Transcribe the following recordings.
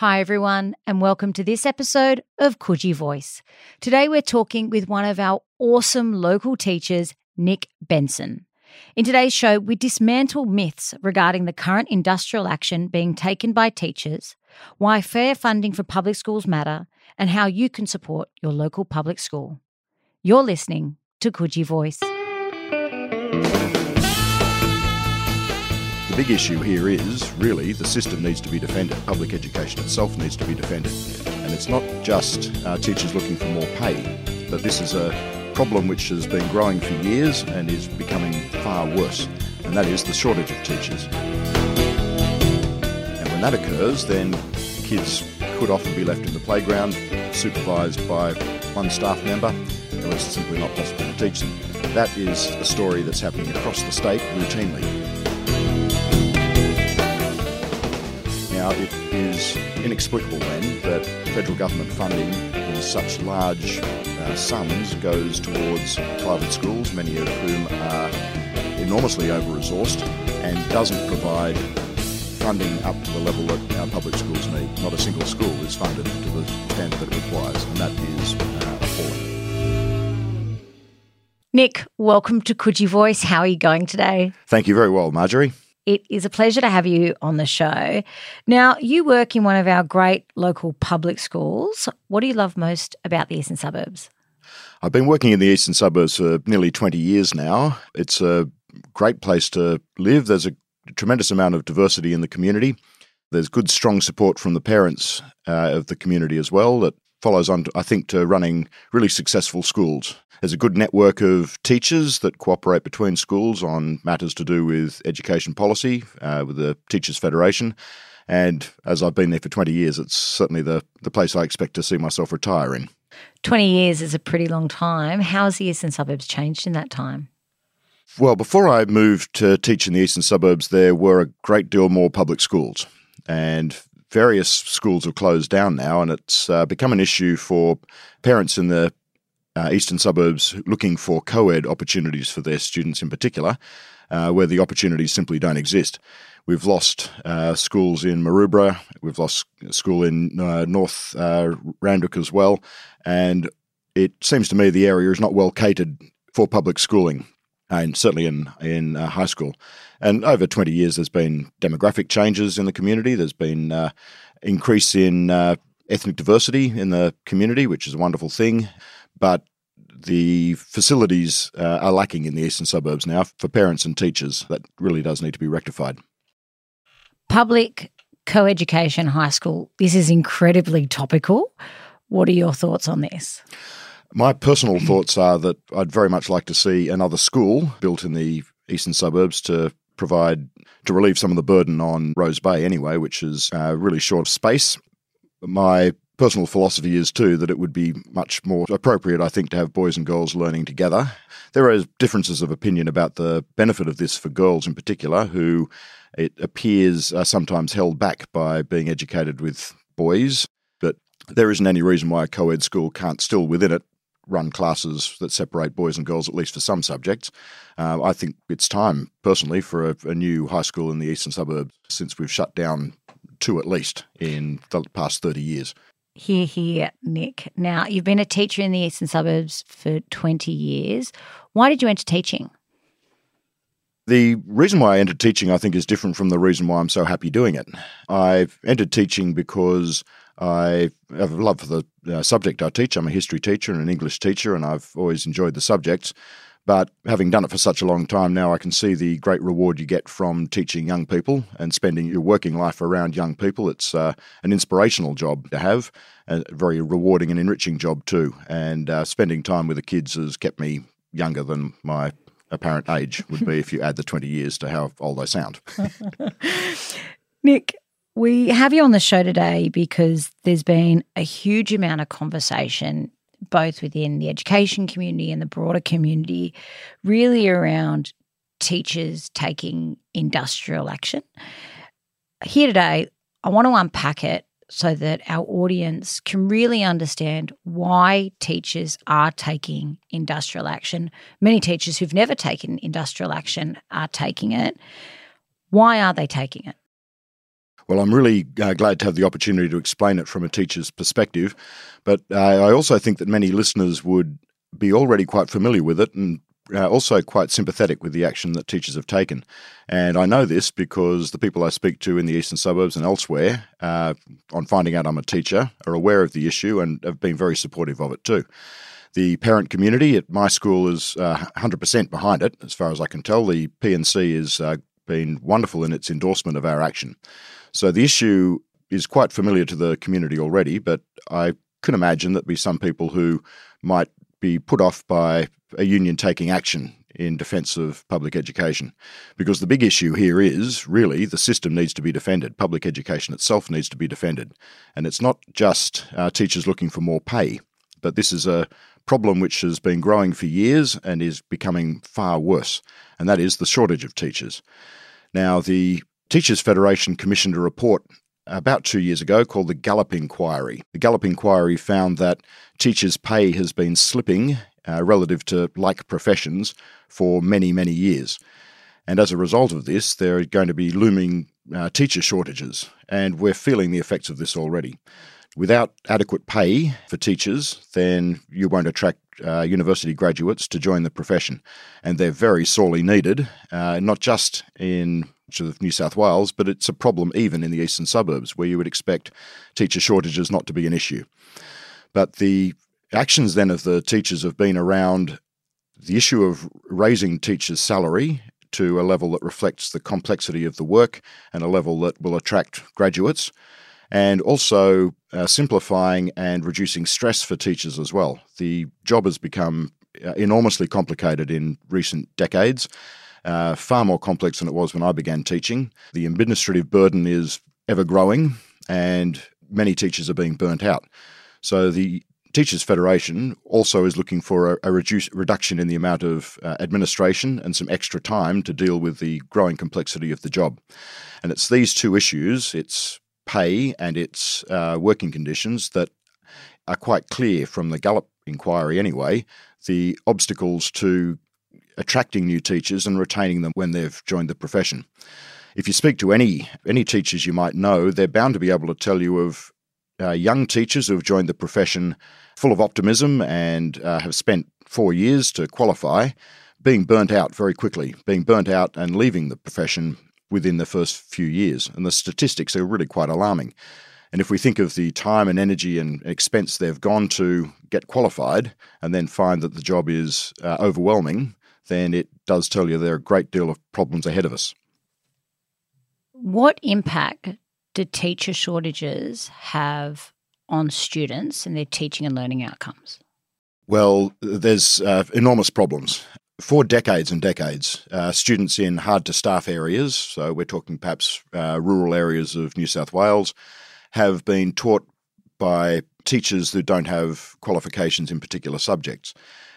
Hi, everyone, and welcome to this episode of Coogee Voice. Today, we're talking with one of our awesome local teachers, Nick Benson. In today's show, we dismantle myths regarding the current industrial action being taken by teachers, why fair funding for public schools matter, and how you can support your local public school. You're listening to Coogee Voice. The big issue here is really the system needs to be defended. Public education itself needs to be defended. And it's not just uh, teachers looking for more pay, but this is a problem which has been growing for years and is becoming far worse, and that is the shortage of teachers. And when that occurs, then kids could often be left in the playground, supervised by one staff member, or it's simply not possible to teach them. That is a story that's happening across the state routinely. Now, it is inexplicable then that federal government funding in such large uh, sums goes towards private schools, many of whom are enormously over resourced, and doesn't provide funding up to the level that our public schools need. Not a single school is funded to the standard that it requires, and that is uh, appalling. Nick, welcome to Coogee Voice. How are you going today? Thank you very well, Marjorie. It is a pleasure to have you on the show. Now, you work in one of our great local public schools. What do you love most about the eastern suburbs? I've been working in the eastern suburbs for nearly 20 years now. It's a great place to live. There's a tremendous amount of diversity in the community. There's good, strong support from the parents uh, of the community as well that follows on, I think, to running really successful schools. There's a good network of teachers that cooperate between schools on matters to do with education policy uh, with the Teachers Federation. And as I've been there for 20 years, it's certainly the, the place I expect to see myself retire in. 20 years is a pretty long time. How has the eastern suburbs changed in that time? Well, before I moved to teach in the eastern suburbs, there were a great deal more public schools. And various schools have closed down now, and it's uh, become an issue for parents in the uh, eastern suburbs looking for co ed opportunities for their students in particular, uh, where the opportunities simply don't exist. We've lost uh, schools in Maroubra, we've lost a school in uh, North uh, Randwick as well, and it seems to me the area is not well catered for public schooling and certainly in in uh, high school. And over 20 years, there's been demographic changes in the community. There's been uh, increase in uh, ethnic diversity in the community, which is a wonderful thing. But the facilities uh, are lacking in the eastern suburbs now for parents and teachers. That really does need to be rectified. Public co-education high school. This is incredibly topical. What are your thoughts on this? My personal thoughts are that I'd very much like to see another school built in the eastern suburbs to provide to relieve some of the burden on Rose Bay anyway, which is uh, really short of space. My personal philosophy is too that it would be much more appropriate, I think, to have boys and girls learning together. There are differences of opinion about the benefit of this for girls in particular, who it appears are sometimes held back by being educated with boys. But there isn't any reason why a co ed school can't still within it run classes that separate boys and girls, at least for some subjects. Uh, I think it's time, personally, for a, a, new high school in the eastern suburbs since we've shut down two at least in the past 30 years. Hear, hear, Nick. Now, you've been a teacher in the eastern suburbs for 20 years. Why did you enter teaching? The reason why I entered teaching, I think, is different from the reason why I'm so happy doing it. I've entered teaching because I have a love for the uh, subject I teach. I'm a history teacher and an English teacher, and I've always enjoyed the subjects. But having done it for such a long time now, I can see the great reward you get from teaching young people and spending your working life around young people. It's uh, an inspirational job to have, a very rewarding and enriching job too. And uh, spending time with the kids has kept me younger than my apparent age would be if you add the 20 years to how old I sound. Nick, we have you on the show today because there's been a huge amount of conversation, both within the education community and the broader community, really around teachers taking industrial action. Here today, I want to unpack it so that our audience can really understand why teachers are taking industrial action. Many teachers who've never taken industrial action are taking it. Why are they taking it? Well, I'm really uh, glad to have the opportunity to explain it from a teacher's perspective, but uh, I also think that many listeners would be already quite familiar with it and uh, also quite sympathetic with the action that teachers have taken. And I know this because the people I speak to in the eastern suburbs and elsewhere, uh, on finding out I'm a teacher, are aware of the issue and have been very supportive of it too. The parent community at my school is uh, 100% behind it, as far as I can tell. The P&C has uh, been wonderful in its endorsement of our action. So the issue is quite familiar to the community already, but I can imagine that be some people who might be put off by a union taking action in defence of public education. Because the big issue here is really the system needs to be defended. Public education itself needs to be defended. And it's not just uh, teachers looking for more pay, but this is a problem which has been growing for years and is becoming far worse, and that is the shortage of teachers. Now, the Teachers Federation commissioned a report about two years ago called the Gallop Inquiry. The Gallop Inquiry found that teachers' pay has been slipping uh, relative to like professions for many, many years. And as a result of this, there are going to be looming uh, teacher shortages, and we're feeling the effects of this already. Without adequate pay for teachers, then you won't attract uh, university graduates to join the profession. And they're very sorely needed, uh, not just in of New South Wales, but it's a problem even in the eastern suburbs where you would expect teacher shortages not to be an issue. But the actions then of the teachers have been around the issue of raising teachers' salary to a level that reflects the complexity of the work and a level that will attract graduates, and also uh, simplifying and reducing stress for teachers as well. The job has become uh, enormously complicated in recent decades, uh, far more complex than it was when I began teaching. The administrative burden is ever growing, and many teachers are being burnt out. So the Teachers Federation also is looking for a, a reduce, reduction in the amount of uh, administration and some extra time to deal with the growing complexity of the job. And it's these two issues, its pay and its uh, working conditions, that are quite clear from the Gallop inquiry anyway, the obstacles to attracting new teachers and retaining them when they've joined the profession. If you speak to any any teachers you might know, they're bound to be able to tell you of uh, young teachers who have joined the profession full of optimism and uh, have spent four years to qualify, being burnt out very quickly, being burnt out and leaving the profession within the first few years. And the statistics are really quite alarming. And if we think of the time and energy and expense they've gone to get qualified and then find that the job is uh, overwhelming, then it does tell you there are a great deal of problems ahead of us. What impact do teacher shortages have on students and their teaching and learning outcomes? Well, there's uh, enormous problems. For decades and decades, uh, students in hard to staff areas, so we're talking perhaps uh, rural areas of New South Wales, have been taught by teachers who don't have qualifications in particular subjects.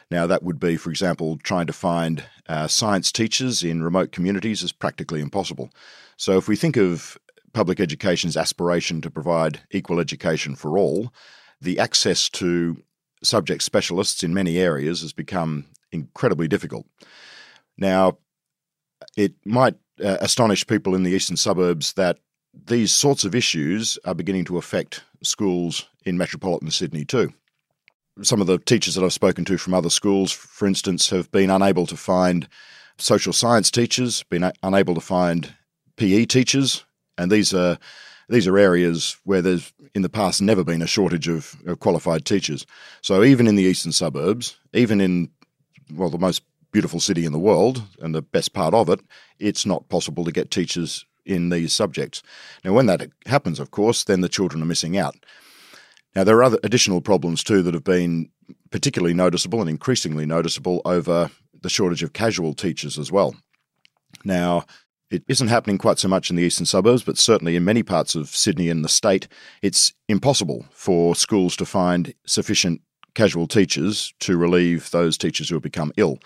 Now, that would be, for example, trying to find uh, science teachers in remote communities is practically impossible. So, if we think of public education's aspiration to provide equal education for all, the access to subject specialists in many areas has become incredibly difficult. Now, it might uh, astonish people in the eastern suburbs that these sorts of issues are beginning to affect schools in metropolitan Sydney too. Some of the teachers that I've spoken to from other schools, for instance, have been unable to find social science teachers, been unable to find PE teachers, and these are these are areas where there's in the past never been a shortage of, of qualified teachers. So even in the eastern suburbs, even in well the most beautiful city in the world and the best part of it, it's not possible to get teachers in these subjects. Now, when that happens, of course, then the children are missing out. Now, there are other additional problems too that have been particularly noticeable and increasingly noticeable over the shortage of casual teachers as well. Now, it isn't happening quite so much in the eastern suburbs, but certainly in many parts of Sydney and the state, it's impossible for schools to find sufficient casual teachers to relieve those teachers who have become ill.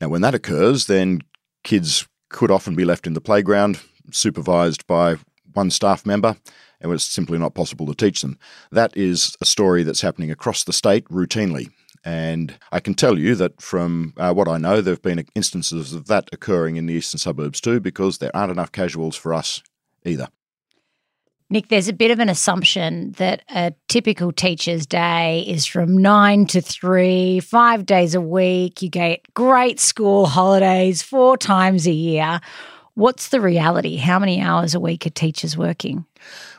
Now, when that occurs, then kids could often be left in the playground, supervised by one staff member, and it's simply not possible to teach them. That is a story that's happening across the state routinely. And I can tell you that from uh, what I know, there have been instances of that occurring in the eastern suburbs too, because there aren't enough casuals for us either. Nick, there's a bit of an assumption that a typical teacher's day is from nine to three, five days a week. You get great school holidays four times a year. What's the reality? How many hours a week are teachers working?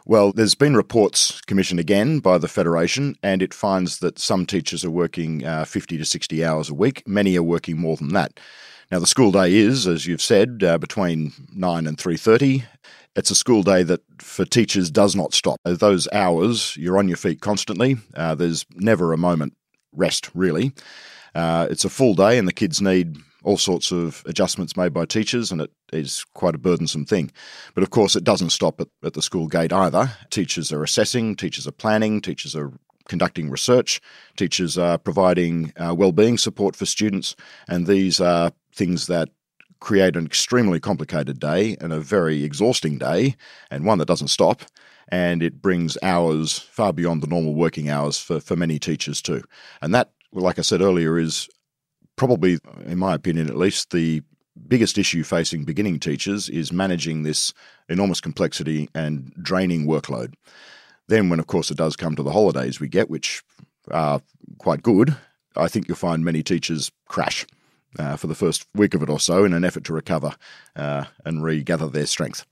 Well, there's been reports commissioned again by the Federation, and it finds that some teachers are working uh, 50 to 60 hours a week. Many are working more than that. Now, the school day is, as you've said, uh, between 9 and 3.30. It's a school day that for teachers does not stop. Those hours, you're on your feet constantly. Uh, there's never a moment rest, really. Uh, it's a full day, and the kids need all sorts of adjustments made by teachers, and it is quite a burdensome thing. But of course, it doesn't stop at, at the school gate either. Teachers are assessing, teachers are planning, teachers are conducting research, teachers are providing uh, well-being support for students, and these are things that create an extremely complicated day and a very exhausting day, and one that doesn't stop. And it brings hours far beyond the normal working hours for, for many teachers too. And that, like I said earlier, is probably, in my opinion at least, the biggest issue facing beginning teachers is managing this enormous complexity and draining workload. Then, when of course it does come to the holidays we get, which are quite good, I think you'll find many teachers crash uh, for the first week of it or so in an effort to recover uh, and regather their strength.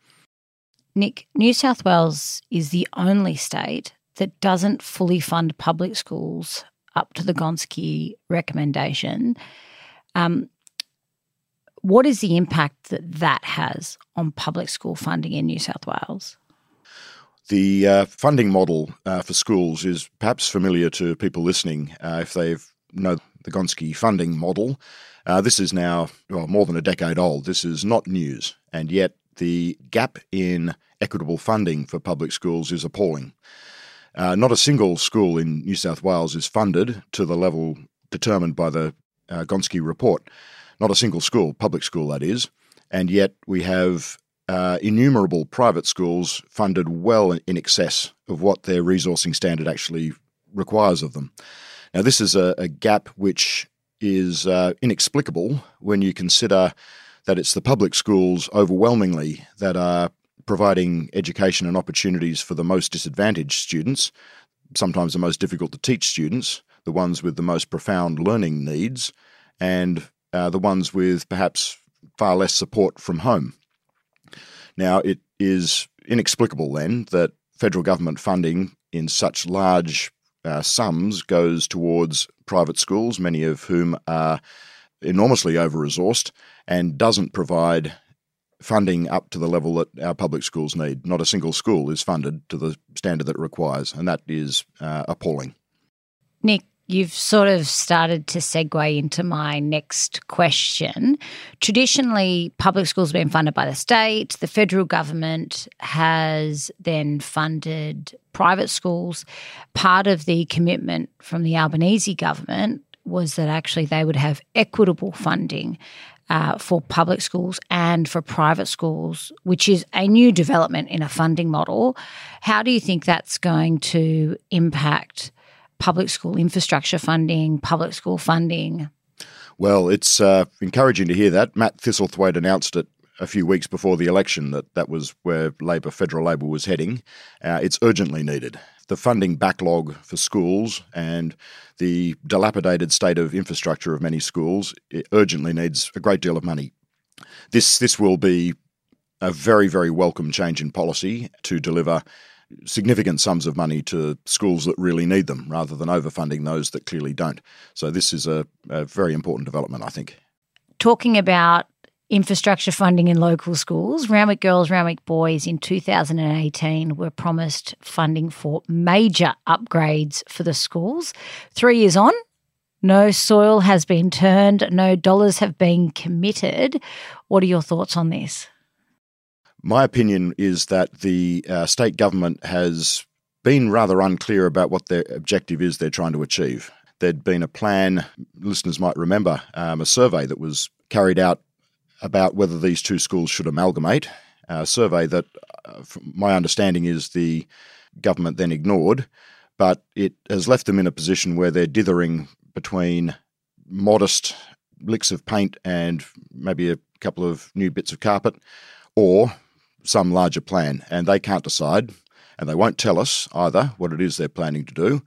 Nick, New South Wales is the only state that doesn't fully fund public schools up to the Gonski recommendation. Um, what is the impact that that has on public school funding in New South Wales? The uh, funding model uh, for schools is perhaps familiar to people listening uh, if they've know the Gonski funding model. Uh, this is now well, more than a decade old. This is not news, and yet the gap in equitable funding for public schools is appalling. Uh, not a single school in New South Wales is funded to the level determined by the uh, Gonski report. Not a single school, public school that is, and yet we have uh, innumerable private schools funded well in excess of what their resourcing standard actually requires of them. Now, this is a, a gap which is uh, inexplicable when you consider that it's the public schools overwhelmingly that are providing education and opportunities for the most disadvantaged students, sometimes the most difficult to teach students, the ones with the most profound learning needs, and uh, the ones with perhaps far less support from home. Now, it is inexplicable then that federal government funding in such large uh, sums goes towards private schools, many of whom are enormously over resourced, and doesn't provide funding up to the level that our public schools need. Not a single school is funded to the standard that it requires, and that is uh, appalling. Nick, You've sort of started to segue into my next question. Traditionally, public schools have been funded by the state. The federal government has then funded private schools. Part of the commitment from the Albanese government was that actually they would have equitable funding uh, for public schools and for private schools, which is a new development in a funding model. How do you think that's going to impact? Public school infrastructure funding, public school funding? Well, it's uh, encouraging to hear that. Matt Thistlethwaite announced it a few weeks before the election that that was where Labor, federal Labor, was heading. Uh, it's urgently needed. The funding backlog for schools and the dilapidated state of infrastructure of many schools urgently needs a great deal of money. This this will be a very very welcome change in policy to deliver significant sums of money to schools that really need them rather than overfunding those that clearly don't. So, this is a, a very important development, I think. Talking about infrastructure funding in local schools, Randwick Girls, Randwick Boys in 2018 were promised funding for major upgrades for the schools. Three years on, no soil has been turned, no dollars have been committed. What are your thoughts on this? My opinion is that the uh, state government has been rather unclear about what their objective is they're trying to achieve. There'd been a plan, listeners might remember, um, a survey that was carried out about whether these two schools should amalgamate. A survey that, uh, my understanding, is the government then ignored, but it has left them in a position where they're dithering between modest licks of paint and maybe a couple of new bits of carpet, or some larger plan, and they can't decide. and they won't tell us either what it is they're planning to do.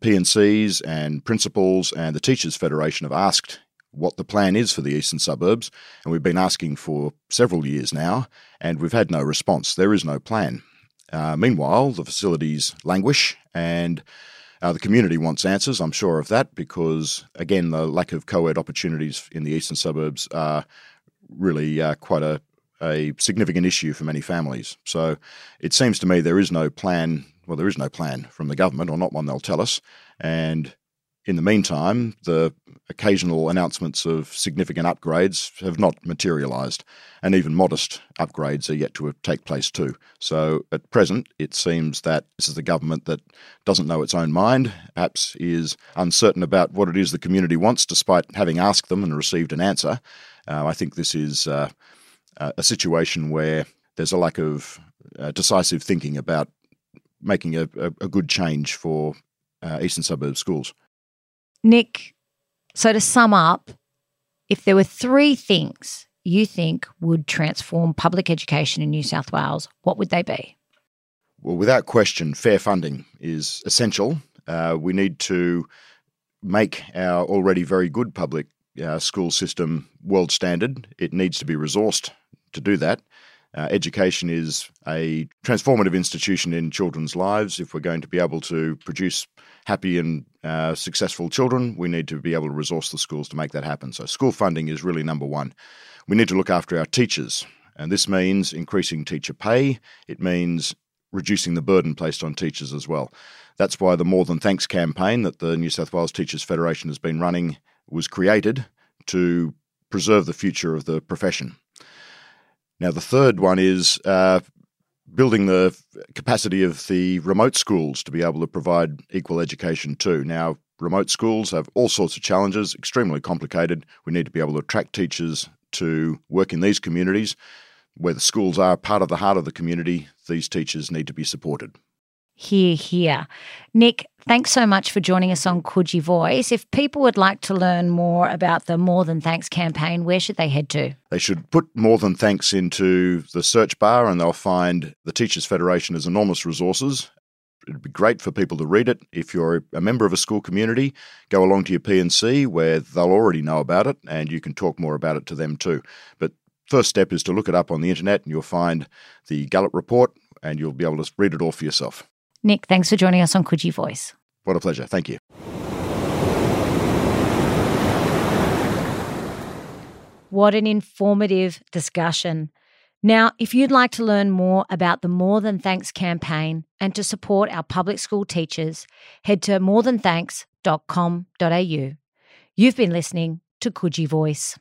P&Cs and principals and the Teachers Federation have asked what the plan is for the eastern suburbs, and we've been asking for several years now, and we've had no response. There is no plan. Uh, meanwhile, the facilities languish, and uh, the community wants answers. I'm sure of that because, again, the lack of co-ed opportunities in the eastern suburbs are really uh, quite a, a significant issue for many families. So it seems to me there is no plan. Well, there is no plan from the government, or not one they'll tell us, and in the meantime, the occasional announcements of significant upgrades have not materialised, and even modest upgrades are yet to take place too. So at present, it seems that this is the government that doesn't know its own mind, perhaps is uncertain about what it is the community wants, despite having asked them and received an answer. Uh, I think this is uh, a situation where there's a lack of uh, decisive thinking about making a, a, a good change for uh, eastern suburb schools. Nick, so to sum up, if there were three things you think would transform public education in New South Wales, what would they be? Well, without question, fair funding is essential. Uh, we need to make our already very good public uh, school system world standard. It needs to be resourced to do that. Uh, education is a transformative institution in children's lives. If we're going to be able to produce happy and uh, successful children, we need to be able to resource the schools to make that happen. So, school funding is really number one. We need to look after our teachers, and this means increasing teacher pay. It means reducing the burden placed on teachers as well. That's why the More Than Thanks campaign that the New South Wales Teachers Federation has been running was created to preserve the future of the profession. Now, the third one is uh, building the capacity of the remote schools to be able to provide equal education too. Now, remote schools have all sorts of challenges, extremely complicated. We need to be able to attract teachers to work in these communities. Where the schools are part of the heart of the community, these teachers need to be supported. Hear, hear. Nick, thanks so much for joining us on Coogee Voice. If people would like to learn more about the More Than Thanks campaign, where should they head to? They should put More Than Thanks into the search bar and they'll find the Teachers Federation has enormous resources. It'd be great for people to read it. If you're a member of a school community, go along to your P&C where they'll already know about it and you can talk more about it to them too. But first step is to look it up on the internet and you'll find the Gallop report and you'll be able to read it all for yourself. Nick, thanks for joining us on Coogee Voice. What a pleasure. Thank you. What an informative discussion. Now, if you'd like to learn more about the More Than Thanks campaign and to support our public school teachers, head to morethan.thanks.com.au. You've been listening to Coogee Voice.